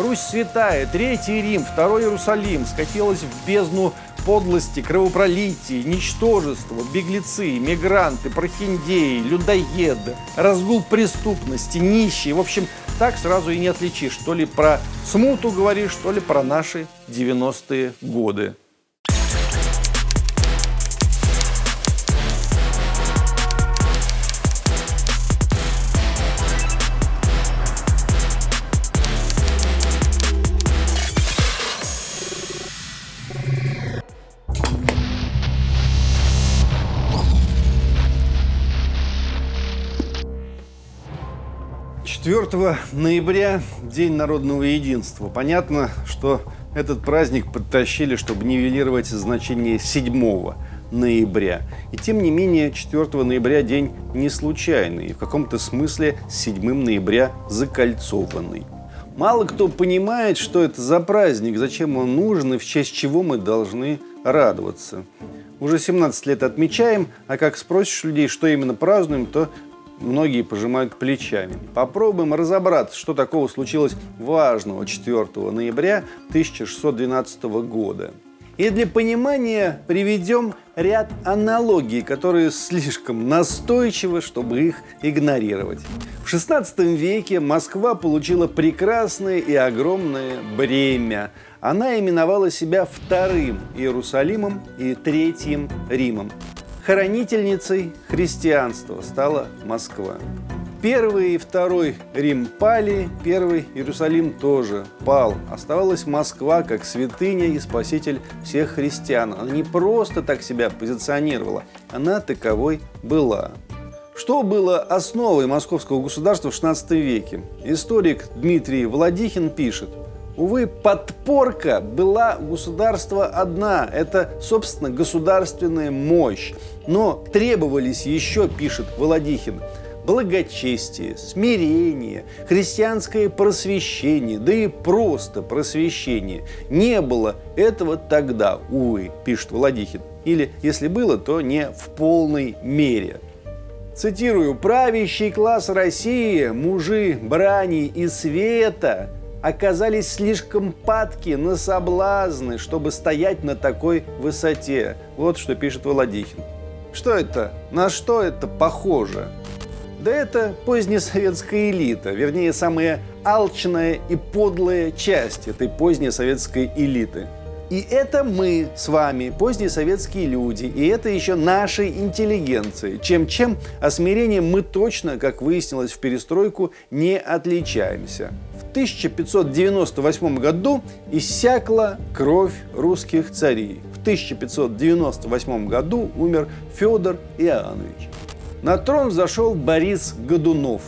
Русь святая, Третий Рим, Второй Иерусалим скатилась в бездну подлости, кровопролития, ничтожества, беглецы, мигранты, прохиндеи, людоеды, разгул преступности, нищие. В общем, так сразу и не отличишь, то ли про смуту говоришь, то ли про наши 90-е годы. 4 ноября – День народного единства. Понятно, что этот праздник подтащили, чтобы нивелировать значение 7 ноября. И тем не менее, 4 ноября день не случайный и в каком-то смысле с 7 ноября закольцованный. Мало кто понимает, что это за праздник, зачем он нужен и в честь чего мы должны радоваться. Уже 17 лет отмечаем, а как спросишь людей, что именно празднуем, то многие пожимают плечами. Попробуем разобраться, что такого случилось важного 4 ноября 1612 года. И для понимания приведем ряд аналогий, которые слишком настойчивы, чтобы их игнорировать. В XVI веке Москва получила прекрасное и огромное бремя. Она именовала себя Вторым Иерусалимом и Третьим Римом. Хранительницей христианства стала Москва. Первый и второй Рим пали, первый Иерусалим тоже пал. Оставалась Москва как святыня и спаситель всех христиан. Она не просто так себя позиционировала, она таковой была. Что было основой московского государства в XVI веке? Историк Дмитрий Владихин пишет – Увы, подпорка была у государства одна. Это, собственно, государственная мощь. Но требовались еще, пишет Володихин, благочестие, смирение, христианское просвещение, да и просто просвещение. Не было этого тогда, увы, пишет Володихин. Или, если было, то не в полной мере. Цитирую, «Правящий класс России, мужи брани и света, оказались слишком падки на соблазны, чтобы стоять на такой высоте. Вот что пишет Володихин. Что это? На что это похоже? Да это позднесоветская элита, вернее, самая алчная и подлая часть этой поздней советской элиты – и это мы с вами, поздние советские люди, и это еще нашей интеллигенции. Чем-чем, а смирением мы точно, как выяснилось в перестройку, не отличаемся. В 1598 году иссякла кровь русских царей. В 1598 году умер Федор Иоаннович. На трон зашел Борис Годунов.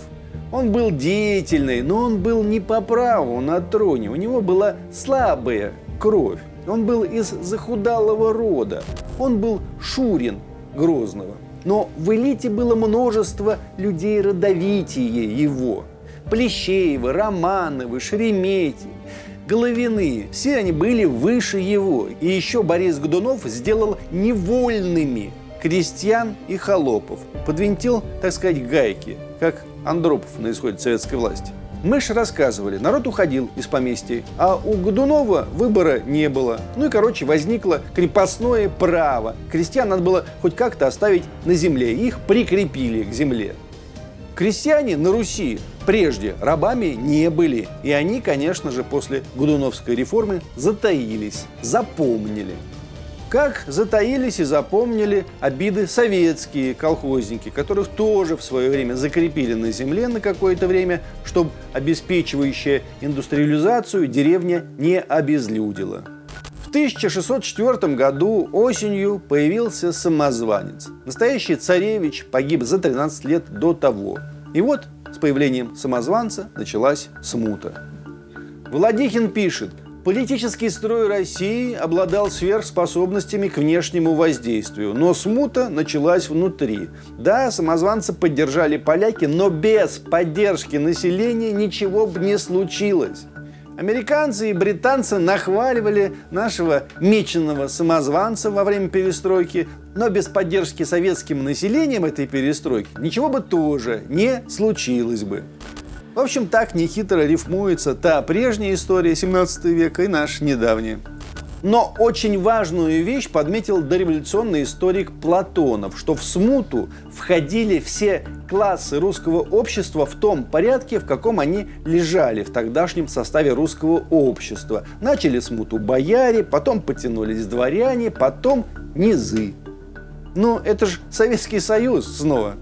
Он был деятельный, но он был не по праву на троне. У него была слабая кровь. Он был из захудалого рода. Он был Шурин Грозного. Но в элите было множество людей родовитие его. Плещеевы, Романовы, Шереметьев, Головины. Все они были выше его. И еще Борис Годунов сделал невольными крестьян и холопов. Подвинтил, так сказать, гайки, как Андропов на исходе советской власти. Мы же рассказывали, народ уходил из поместья, а у Годунова выбора не было. Ну и, короче, возникло крепостное право. Крестьян надо было хоть как-то оставить на земле. Их прикрепили к земле. Крестьяне на Руси прежде рабами не были. И они, конечно же, после Годуновской реформы затаились, запомнили – как затаились и запомнили обиды советские колхозники, которых тоже в свое время закрепили на земле на какое-то время, чтобы обеспечивающая индустриализацию деревня не обезлюдила. В 1604 году осенью появился самозванец. Настоящий царевич погиб за 13 лет до того. И вот с появлением самозванца началась смута. Владихин пишет, Политический строй России обладал сверхспособностями к внешнему воздействию, но смута началась внутри. Да, самозванцы поддержали поляки, но без поддержки населения ничего бы не случилось. Американцы и британцы нахваливали нашего меченого самозванца во время перестройки, но без поддержки советским населением этой перестройки ничего бы тоже не случилось бы. В общем, так нехитро рифмуется та прежняя история 17 века и наша недавняя. Но очень важную вещь подметил дореволюционный историк Платонов, что в смуту входили все классы русского общества в том порядке, в каком они лежали в тогдашнем составе русского общества. Начали смуту бояре, потом потянулись дворяне, потом низы. Ну, это же Советский Союз снова.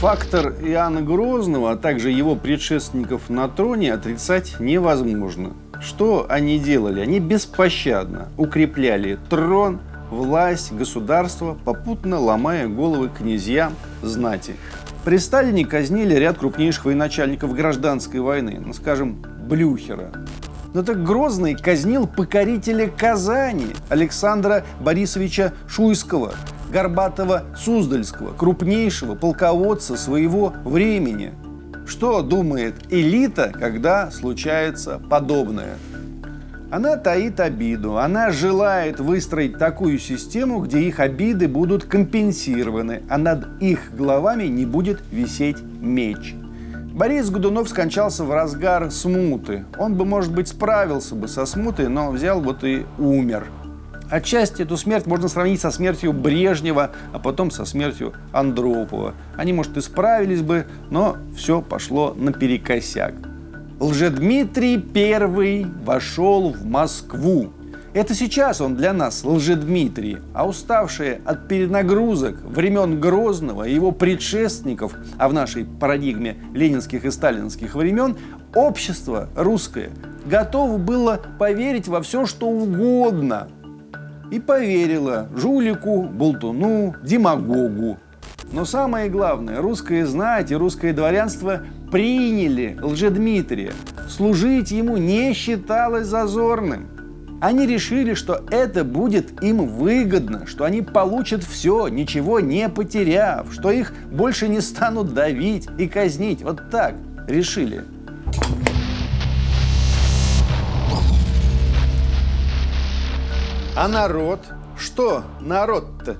Фактор Иоанна Грозного, а также его предшественников на троне отрицать невозможно. Что они делали? Они беспощадно укрепляли трон, власть, государство, попутно ломая головы князьям, знати. При Сталине казнили ряд крупнейших военачальников гражданской войны, ну, скажем, Блюхера. Но так Грозный казнил покорителя Казани Александра Борисовича Шуйского – Горбатого Суздальского, крупнейшего полководца своего времени. Что думает элита, когда случается подобное? Она таит обиду, она желает выстроить такую систему, где их обиды будут компенсированы, а над их головами не будет висеть меч. Борис Годунов скончался в разгар смуты. Он бы, может быть, справился бы со смутой, но взял вот и умер – Отчасти эту смерть можно сравнить со смертью Брежнева, а потом со смертью Андропова. Они, может, и справились бы, но все пошло наперекосяк. Лжедмитрий I вошел в Москву. Это сейчас он для нас Лжедмитрий, а уставшие от перенагрузок времен Грозного и его предшественников, а в нашей парадигме ленинских и сталинских времен, общество русское готово было поверить во все, что угодно, и поверила жулику, болтуну, демагогу. Но самое главное, русское знать и русское дворянство приняли Лжедмитрия. Служить ему не считалось зазорным. Они решили, что это будет им выгодно, что они получат все, ничего не потеряв, что их больше не станут давить и казнить. Вот так решили. А народ? Что народ-то?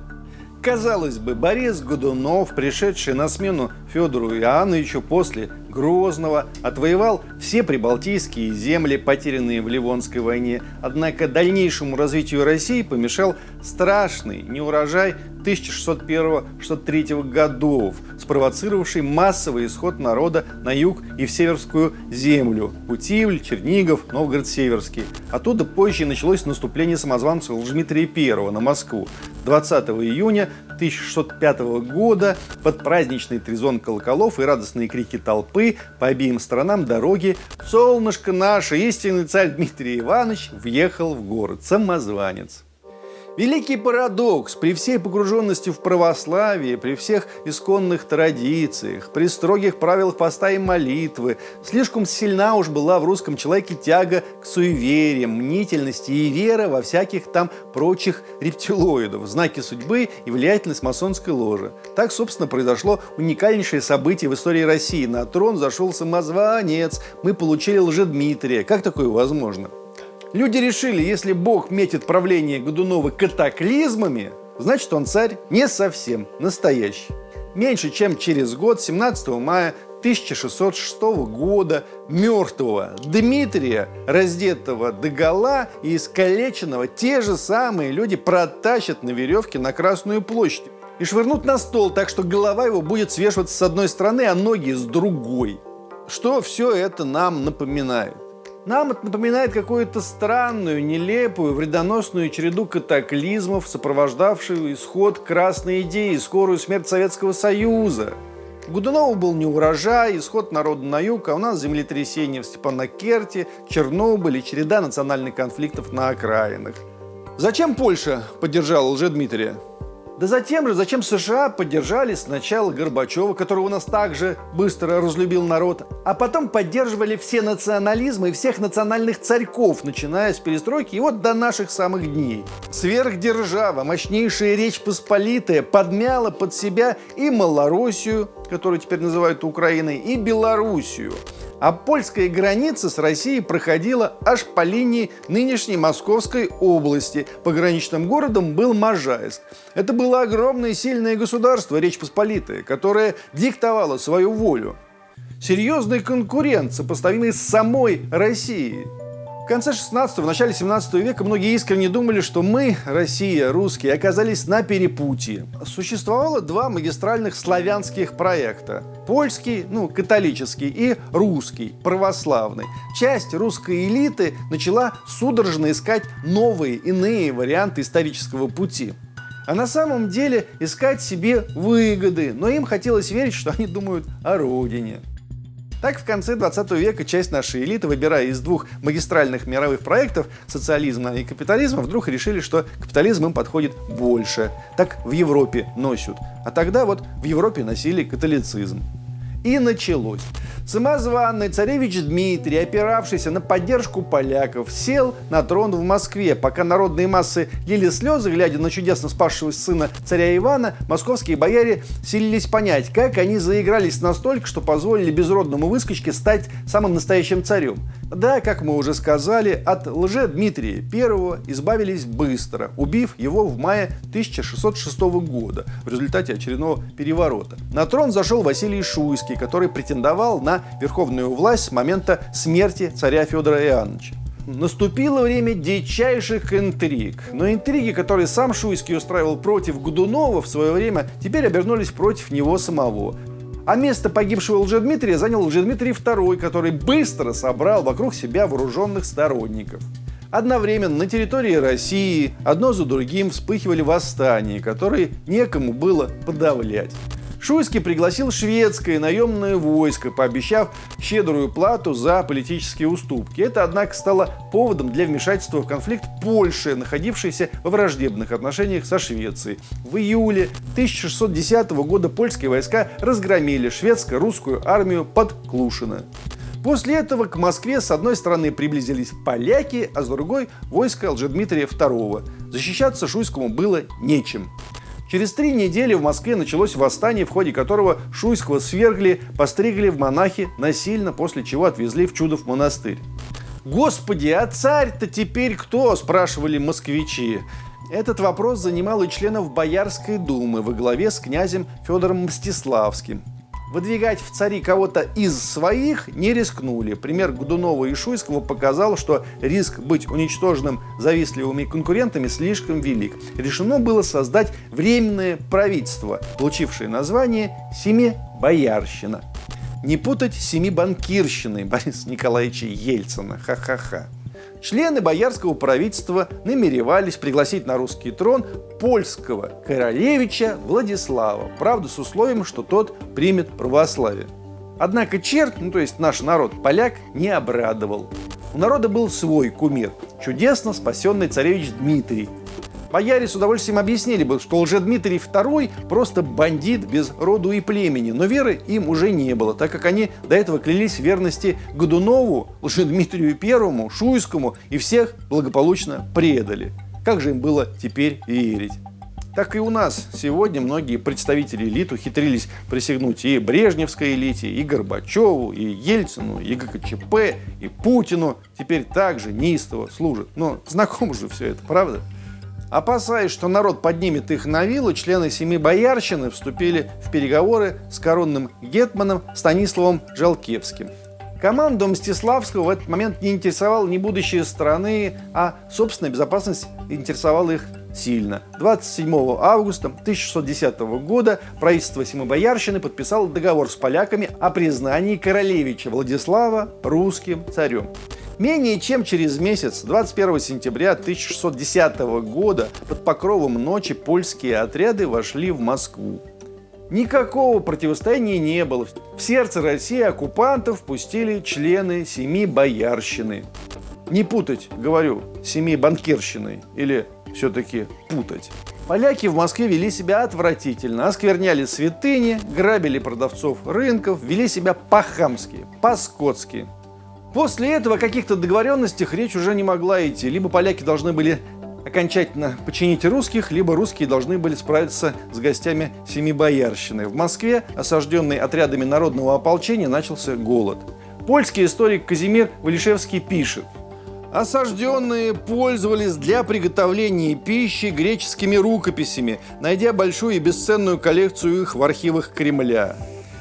Казалось бы, Борис Годунов, пришедший на смену Федору Иоанновичу после Грозного, отвоевал все прибалтийские земли, потерянные в Ливонской войне. Однако дальнейшему развитию России помешал страшный неурожай 1601-1603 годов, спровоцировавший массовый исход народа на юг и в Северскую землю – Путивль, Чернигов, Новгород-Северский. Оттуда позже началось наступление самозванца Лжмитрия I на Москву. 20 июня 1605 года под праздничный трезон колоколов и радостные крики толпы по обеим сторонам дороги «Солнышко наше, истинный царь Дмитрий Иванович» въехал в город. Самозванец. Великий парадокс при всей погруженности в православие, при всех исконных традициях, при строгих правилах поста и молитвы, слишком сильна уж была в русском человеке тяга к суевериям, мнительности и вера во всяких там прочих рептилоидов, знаки судьбы и влиятельность масонской ложи. Так, собственно, произошло уникальнейшее событие в истории России. На трон зашел самозванец, мы получили лжедмитрия. Как такое возможно? Люди решили, если Бог метит правление Годунова катаклизмами, значит он царь не совсем настоящий. Меньше чем через год, 17 мая 1606 года, мертвого Дмитрия, раздетого до гола и искалеченного, те же самые люди протащат на веревке на Красную площадь и швырнут на стол, так что голова его будет свешиваться с одной стороны, а ноги с другой. Что все это нам напоминает? Нам это напоминает какую-то странную, нелепую, вредоносную череду катаклизмов, сопровождавшую исход красной идеи, скорую смерть Советского Союза. У Годунова был не урожай, исход народа на юг, а у нас землетрясение в Степанакерте, Чернобыль и череда национальных конфликтов на окраинах. Зачем Польша поддержала Лжедмитрия? Да затем же, зачем США поддержали сначала Горбачева, которого у нас также быстро разлюбил народ, а потом поддерживали все национализмы и всех национальных царьков, начиная с перестройки и вот до наших самых дней. Сверхдержава, мощнейшая Речь Посполитая подмяла под себя и Малороссию, которую теперь называют Украиной, и Белоруссию. А польская граница с Россией проходила аж по линии нынешней Московской области. Пограничным городом был Можайск. Это было огромное сильное государство, Речь Посполитая, которое диктовало свою волю. Серьезный конкурент, сопоставимый с самой Россией конце 16-го, в начале 17 века многие искренне думали, что мы, Россия, русские, оказались на перепутье. Существовало два магистральных славянских проекта. Польский, ну, католический, и русский, православный. Часть русской элиты начала судорожно искать новые, иные варианты исторического пути а на самом деле искать себе выгоды, но им хотелось верить, что они думают о родине. Так, в конце 20 века часть нашей элиты, выбирая из двух магистральных мировых проектов, социализма и капитализма, вдруг решили, что капитализм им подходит больше. Так в Европе носят. А тогда вот в Европе носили католицизм. И началось. Самозванный царевич Дмитрий, опиравшийся на поддержку поляков, сел на трон в Москве. Пока народные массы лили слезы, глядя на чудесно спасшегося сына царя Ивана, московские бояре силились понять, как они заигрались настолько, что позволили безродному выскочке стать самым настоящим царем. Да, как мы уже сказали, от лже Дмитрия I избавились быстро, убив его в мае 1606 года в результате очередного переворота. На трон зашел Василий Шуйский, который претендовал на верховную власть с момента смерти царя Федора Иоанновича. Наступило время дичайших интриг. Но интриги, которые сам Шуйский устраивал против Годунова в свое время, теперь обернулись против него самого. А место погибшего Лжедмитрия занял Лжедмитрий II, который быстро собрал вокруг себя вооруженных сторонников. Одновременно на территории России одно за другим вспыхивали восстания, которые некому было подавлять. Шуйский пригласил шведское наемное войско, пообещав щедрую плату за политические уступки. Это, однако, стало поводом для вмешательства в конфликт Польши, находившейся во враждебных отношениях со Швецией. В июле 1610 года польские войска разгромили шведско-русскую армию под Клушино. После этого к Москве с одной стороны приблизились поляки, а с другой – войско Лжедмитрия II. Защищаться Шуйскому было нечем. Через три недели в Москве началось восстание, в ходе которого Шуйского свергли, постригли в монахи насильно, после чего отвезли в Чудов монастырь. «Господи, а царь-то теперь кто?» – спрашивали москвичи. Этот вопрос занимал и членов Боярской думы во главе с князем Федором Мстиславским. Выдвигать в цари кого-то из своих не рискнули. Пример Годунова и Шуйского показал, что риск быть уничтоженным завистливыми конкурентами слишком велик. Решено было создать временное правительство, получившее название «Семибоярщина». Не путать с «Семибанкирщиной» Бориса Николаевича Ельцина. Ха-ха-ха. Члены боярского правительства намеревались пригласить на русский трон польского королевича Владислава, правда с условием, что тот примет православие. Однако черт, ну то есть наш народ, поляк, не обрадовал. У народа был свой кумир, чудесно спасенный царевич Дмитрий, Бояре с удовольствием объяснили бы, что Лжедмитрий II просто бандит без роду и племени, но веры им уже не было, так как они до этого клялись в верности Годунову, Лжедмитрию I, Шуйскому и всех благополучно предали. Как же им было теперь верить? Так и у нас сегодня многие представители элит ухитрились присягнуть и Брежневской элите, и Горбачеву, и Ельцину, и ГКЧП, и Путину. Теперь также неистово служат. Но знакомо же все это, правда? Опасаясь, что народ поднимет их на вилы, члены семи боярщины вступили в переговоры с коронным гетманом Станиславом Жалкевским. Команду Мстиславского в этот момент не интересовало ни будущее страны, а собственная безопасность интересовала их сильно. 27 августа 1610 года правительство Семибоярщины подписало договор с поляками о признании королевича Владислава русским царем. Менее чем через месяц, 21 сентября 1610 года, под покровом ночи польские отряды вошли в Москву. Никакого противостояния не было. В сердце России оккупантов пустили члены семи боярщины. Не путать, говорю, семи банкирщины или все-таки путать. Поляки в Москве вели себя отвратительно, оскверняли святыни, грабили продавцов рынков, вели себя по-хамски, по-скотски. После этого о каких-то договоренностях речь уже не могла идти. Либо поляки должны были окончательно починить русских, либо русские должны были справиться с гостями семи боярщины. В Москве, осажденной отрядами народного ополчения, начался голод. Польский историк Казимир Валишевский пишет, Осажденные пользовались для приготовления пищи греческими рукописями, найдя большую и бесценную коллекцию их в архивах Кремля.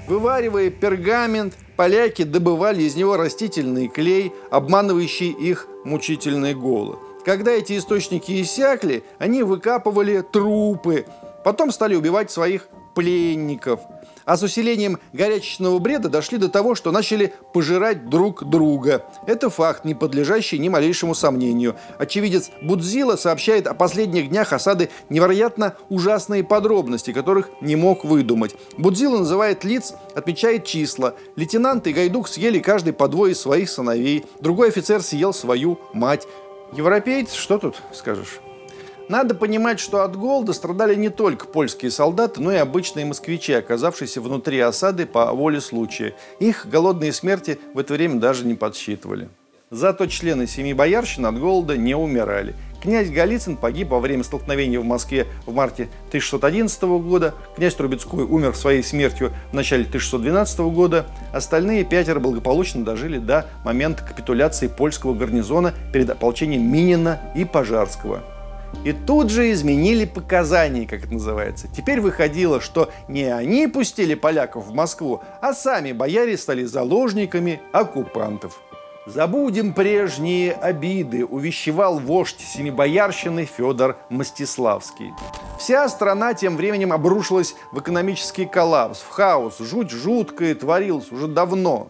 Вываривая пергамент, поляки добывали из него растительный клей, обманывающий их мучительный голод. Когда эти источники иссякли, они выкапывали трупы, потом стали убивать своих пленников – а с усилением горячечного бреда дошли до того, что начали пожирать друг друга. Это факт, не подлежащий ни малейшему сомнению. Очевидец Будзила сообщает о последних днях осады невероятно ужасные подробности, которых не мог выдумать. Будзила называет лиц, отмечает числа. Лейтенант и Гайдук съели каждый по двое своих сыновей. Другой офицер съел свою мать. Европеец, что тут скажешь? Надо понимать, что от голода страдали не только польские солдаты, но и обычные москвичи, оказавшиеся внутри осады по воле случая. Их голодные смерти в это время даже не подсчитывали. Зато члены семьи боярщин от голода не умирали. Князь Голицын погиб во время столкновения в Москве в марте 1611 года. Князь Трубецкой умер своей смертью в начале 1612 года. Остальные пятеро благополучно дожили до момента капитуляции польского гарнизона перед ополчением Минина и Пожарского. И тут же изменили показания, как это называется. Теперь выходило, что не они пустили поляков в Москву, а сами бояре стали заложниками оккупантов. «Забудем прежние обиды», – увещевал вождь Семибоярщины Федор Мстиславский. Вся страна тем временем обрушилась в экономический коллапс, в хаос. Жуть жуткая творилась уже давно.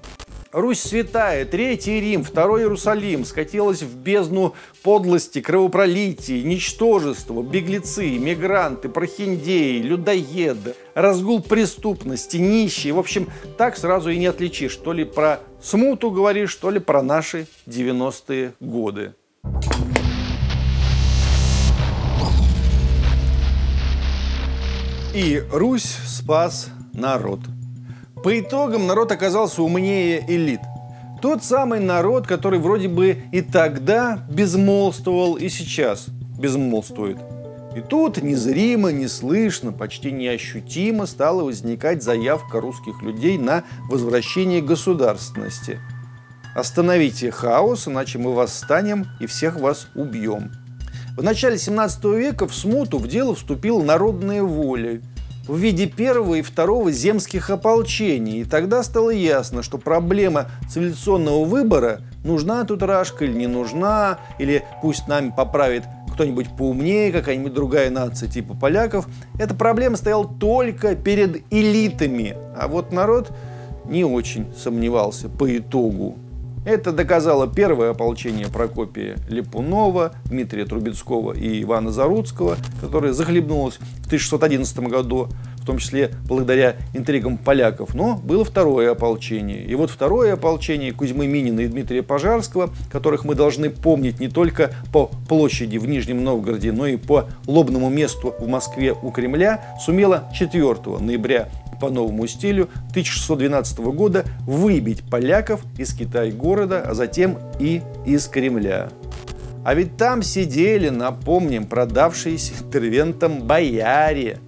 Русь святая, Третий Рим, Второй Иерусалим скатилась в бездну подлости, кровопролития, ничтожества, беглецы, мигранты, прохиндеи, людоеды, разгул преступности, нищие. В общем, так сразу и не отличишь, то ли про смуту говоришь, то ли про наши 90-е годы. И Русь спас народ – по итогам народ оказался умнее элит. Тот самый народ, который вроде бы и тогда безмолвствовал, и сейчас безмолвствует. И тут незримо, неслышно, почти неощутимо стала возникать заявка русских людей на возвращение государственности. Остановите хаос, иначе мы восстанем и всех вас убьем. В начале 17 века в смуту в дело вступила народная воля – в виде первого и второго земских ополчений. И тогда стало ясно, что проблема цивилизационного выбора, нужна тут рашка или не нужна, или пусть нами поправит кто-нибудь поумнее, какая-нибудь другая нация типа поляков, эта проблема стояла только перед элитами. А вот народ не очень сомневался по итогу. Это доказало первое ополчение Прокопия Липунова, Дмитрия Трубецкого и Ивана Заруцкого, которое захлебнулось в 1611 году, в том числе благодаря интригам поляков. Но было второе ополчение. И вот второе ополчение Кузьмы Минина и Дмитрия Пожарского, которых мы должны помнить не только по площади в Нижнем Новгороде, но и по лобному месту в Москве у Кремля, сумело 4 ноября по новому стилю 1612 года выбить поляков из Китай-города, а затем и из Кремля. А ведь там сидели, напомним, продавшиеся интервентам бояре.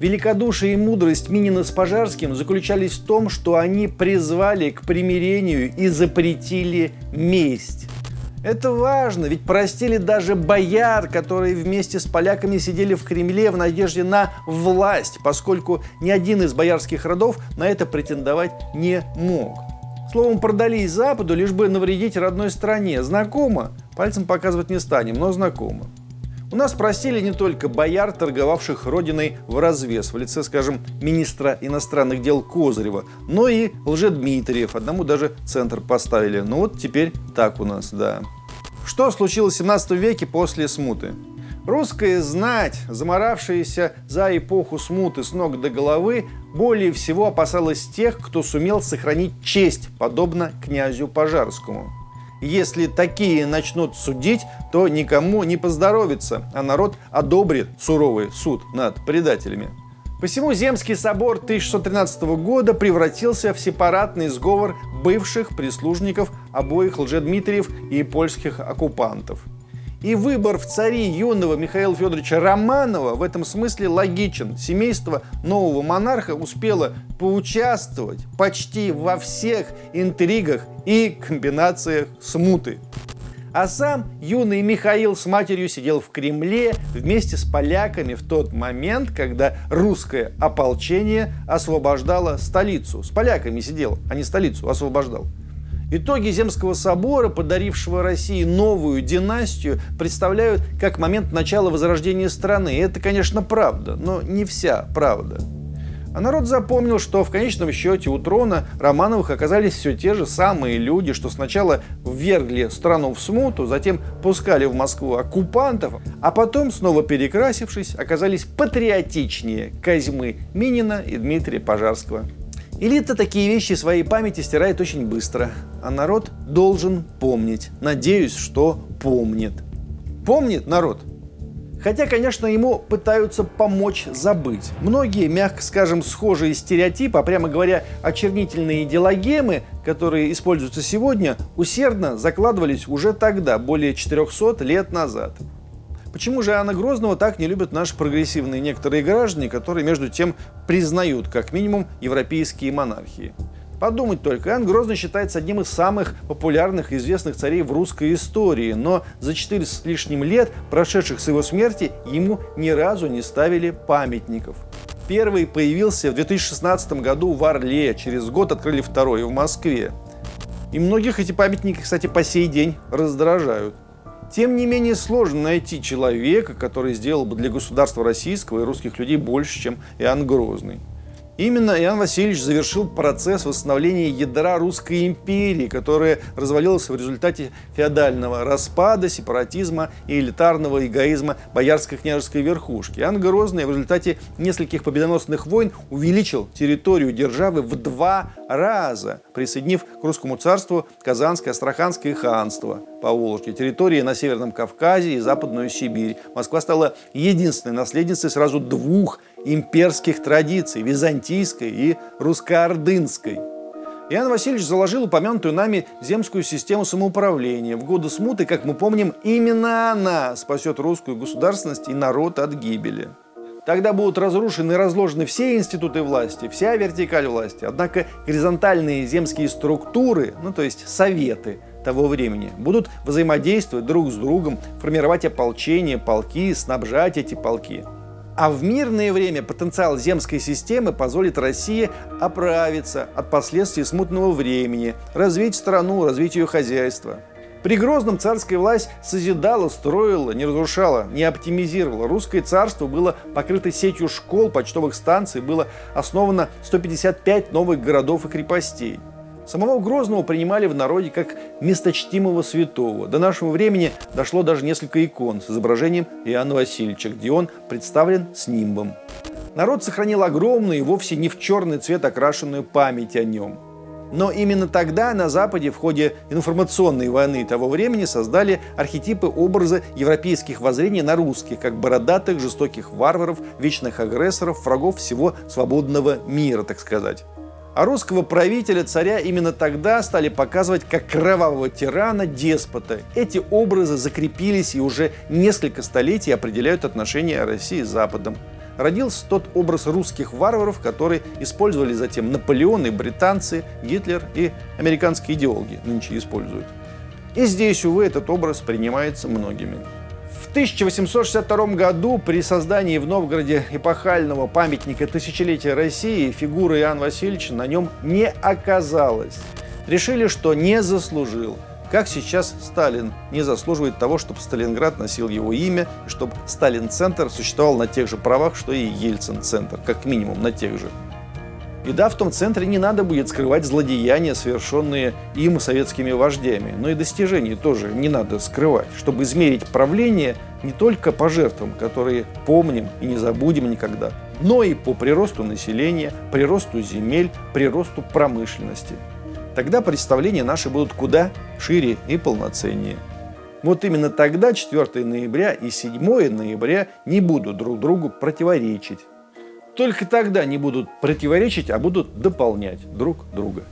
Великодушие и мудрость Минина с Пожарским заключались в том, что они призвали к примирению и запретили месть. Это важно, ведь простили даже бояр, которые вместе с поляками сидели в Кремле в надежде на власть, поскольку ни один из боярских родов на это претендовать не мог. Словом, продались Западу, лишь бы навредить родной стране. Знакомо? Пальцем показывать не станем, но знакомо. У нас простили не только бояр, торговавших родиной в развес, в лице, скажем, министра иностранных дел Козырева, но и Лжедмитриев, одному даже центр поставили. Ну вот теперь так у нас, да. Что случилось в 17 веке после смуты? Русская знать, заморавшаяся за эпоху смуты с ног до головы, более всего опасалась тех, кто сумел сохранить честь, подобно князю Пожарскому. Если такие начнут судить, то никому не поздоровится, а народ одобрит суровый суд над предателями. Посему Земский собор 1613 года превратился в сепаратный сговор бывших прислужников обоих лжедмитриев и польских оккупантов. И выбор в цари юного Михаила Федоровича Романова в этом смысле логичен. Семейство нового монарха успело поучаствовать почти во всех интригах и комбинациях смуты. А сам юный Михаил с матерью сидел в Кремле вместе с поляками в тот момент, когда русское ополчение освобождало столицу. С поляками сидел, а не столицу освобождал. Итоги Земского собора, подарившего России новую династию, представляют как момент начала возрождения страны. И это, конечно, правда, но не вся правда. А народ запомнил, что в конечном счете у трона Романовых оказались все те же самые люди, что сначала ввергли страну в смуту, затем пускали в Москву оккупантов, а потом, снова перекрасившись, оказались патриотичнее Козьмы Минина и Дмитрия Пожарского. Элита такие вещи своей памяти стирает очень быстро, а народ должен помнить. Надеюсь, что помнит. Помнит народ? Хотя, конечно, ему пытаются помочь забыть. Многие, мягко скажем, схожие стереотипы, а прямо говоря, очернительные идеологемы, которые используются сегодня, усердно закладывались уже тогда, более 400 лет назад. Почему же Анна Грозного так не любят наши прогрессивные некоторые граждане, которые между тем признают как минимум европейские монархии? Подумать только, Иоанн Грозный считается одним из самых популярных и известных царей в русской истории, но за 400 с лишним лет, прошедших с его смерти, ему ни разу не ставили памятников. Первый появился в 2016 году в Орле, через год открыли второй в Москве. И многих эти памятники, кстати, по сей день раздражают. Тем не менее, сложно найти человека, который сделал бы для государства российского и русских людей больше, чем Иоанн Грозный. Именно Иоанн Васильевич завершил процесс восстановления ядра Русской империи, которая развалилась в результате феодального распада, сепаратизма и элитарного эгоизма боярской княжеской верхушки. Иоанн Грозный в результате нескольких победоносных войн увеличил территорию державы в два раза, присоединив к русскому царству Казанское, Астраханское ханство по Волжке, территории на Северном Кавказе и Западную Сибирь. Москва стала единственной наследницей сразу двух имперских традиций – византийской и русско-ордынской. Иоанн Васильевич заложил упомянутую нами земскую систему самоуправления. В годы смуты, как мы помним, именно она спасет русскую государственность и народ от гибели. Тогда будут разрушены и разложены все институты власти, вся вертикаль власти. Однако горизонтальные земские структуры, ну то есть советы того времени, будут взаимодействовать друг с другом, формировать ополчение, полки, снабжать эти полки – а в мирное время потенциал земской системы позволит России оправиться от последствий смутного времени, развить страну, развить ее хозяйство. При Грозном царская власть созидала, строила, не разрушала, не оптимизировала. Русское царство было покрыто сетью школ, почтовых станций, было основано 155 новых городов и крепостей. Самого Грозного принимали в народе как месточтимого святого. До нашего времени дошло даже несколько икон с изображением Иоанна Васильевича, где он представлен с нимбом. Народ сохранил огромную и вовсе не в черный цвет окрашенную память о нем. Но именно тогда на Западе в ходе информационной войны того времени создали архетипы образа европейских воззрений на русских, как бородатых, жестоких варваров, вечных агрессоров, врагов всего свободного мира, так сказать. А русского правителя, царя именно тогда стали показывать как кровавого тирана, деспота. Эти образы закрепились и уже несколько столетий определяют отношения России с Западом. Родился тот образ русских варваров, который использовали затем Наполеон британцы, Гитлер и американские идеологи нынче используют. И здесь, увы, этот образ принимается многими. В 1862 году при создании в Новгороде эпохального памятника тысячелетия России фигуры Иоанна Васильевича на нем не оказалось. Решили, что не заслужил. Как сейчас Сталин не заслуживает того, чтобы Сталинград носил его имя, и чтобы Сталин-центр существовал на тех же правах, что и Ельцин-центр, как минимум на тех же. И да, в том центре не надо будет скрывать злодеяния, совершенные им советскими вождями, но и достижения тоже не надо скрывать, чтобы измерить правление не только по жертвам, которые помним и не забудем никогда, но и по приросту населения, приросту земель, приросту промышленности. Тогда представления наши будут куда шире и полноценнее. Вот именно тогда 4 ноября и 7 ноября не будут друг другу противоречить только тогда не будут противоречить, а будут дополнять друг друга.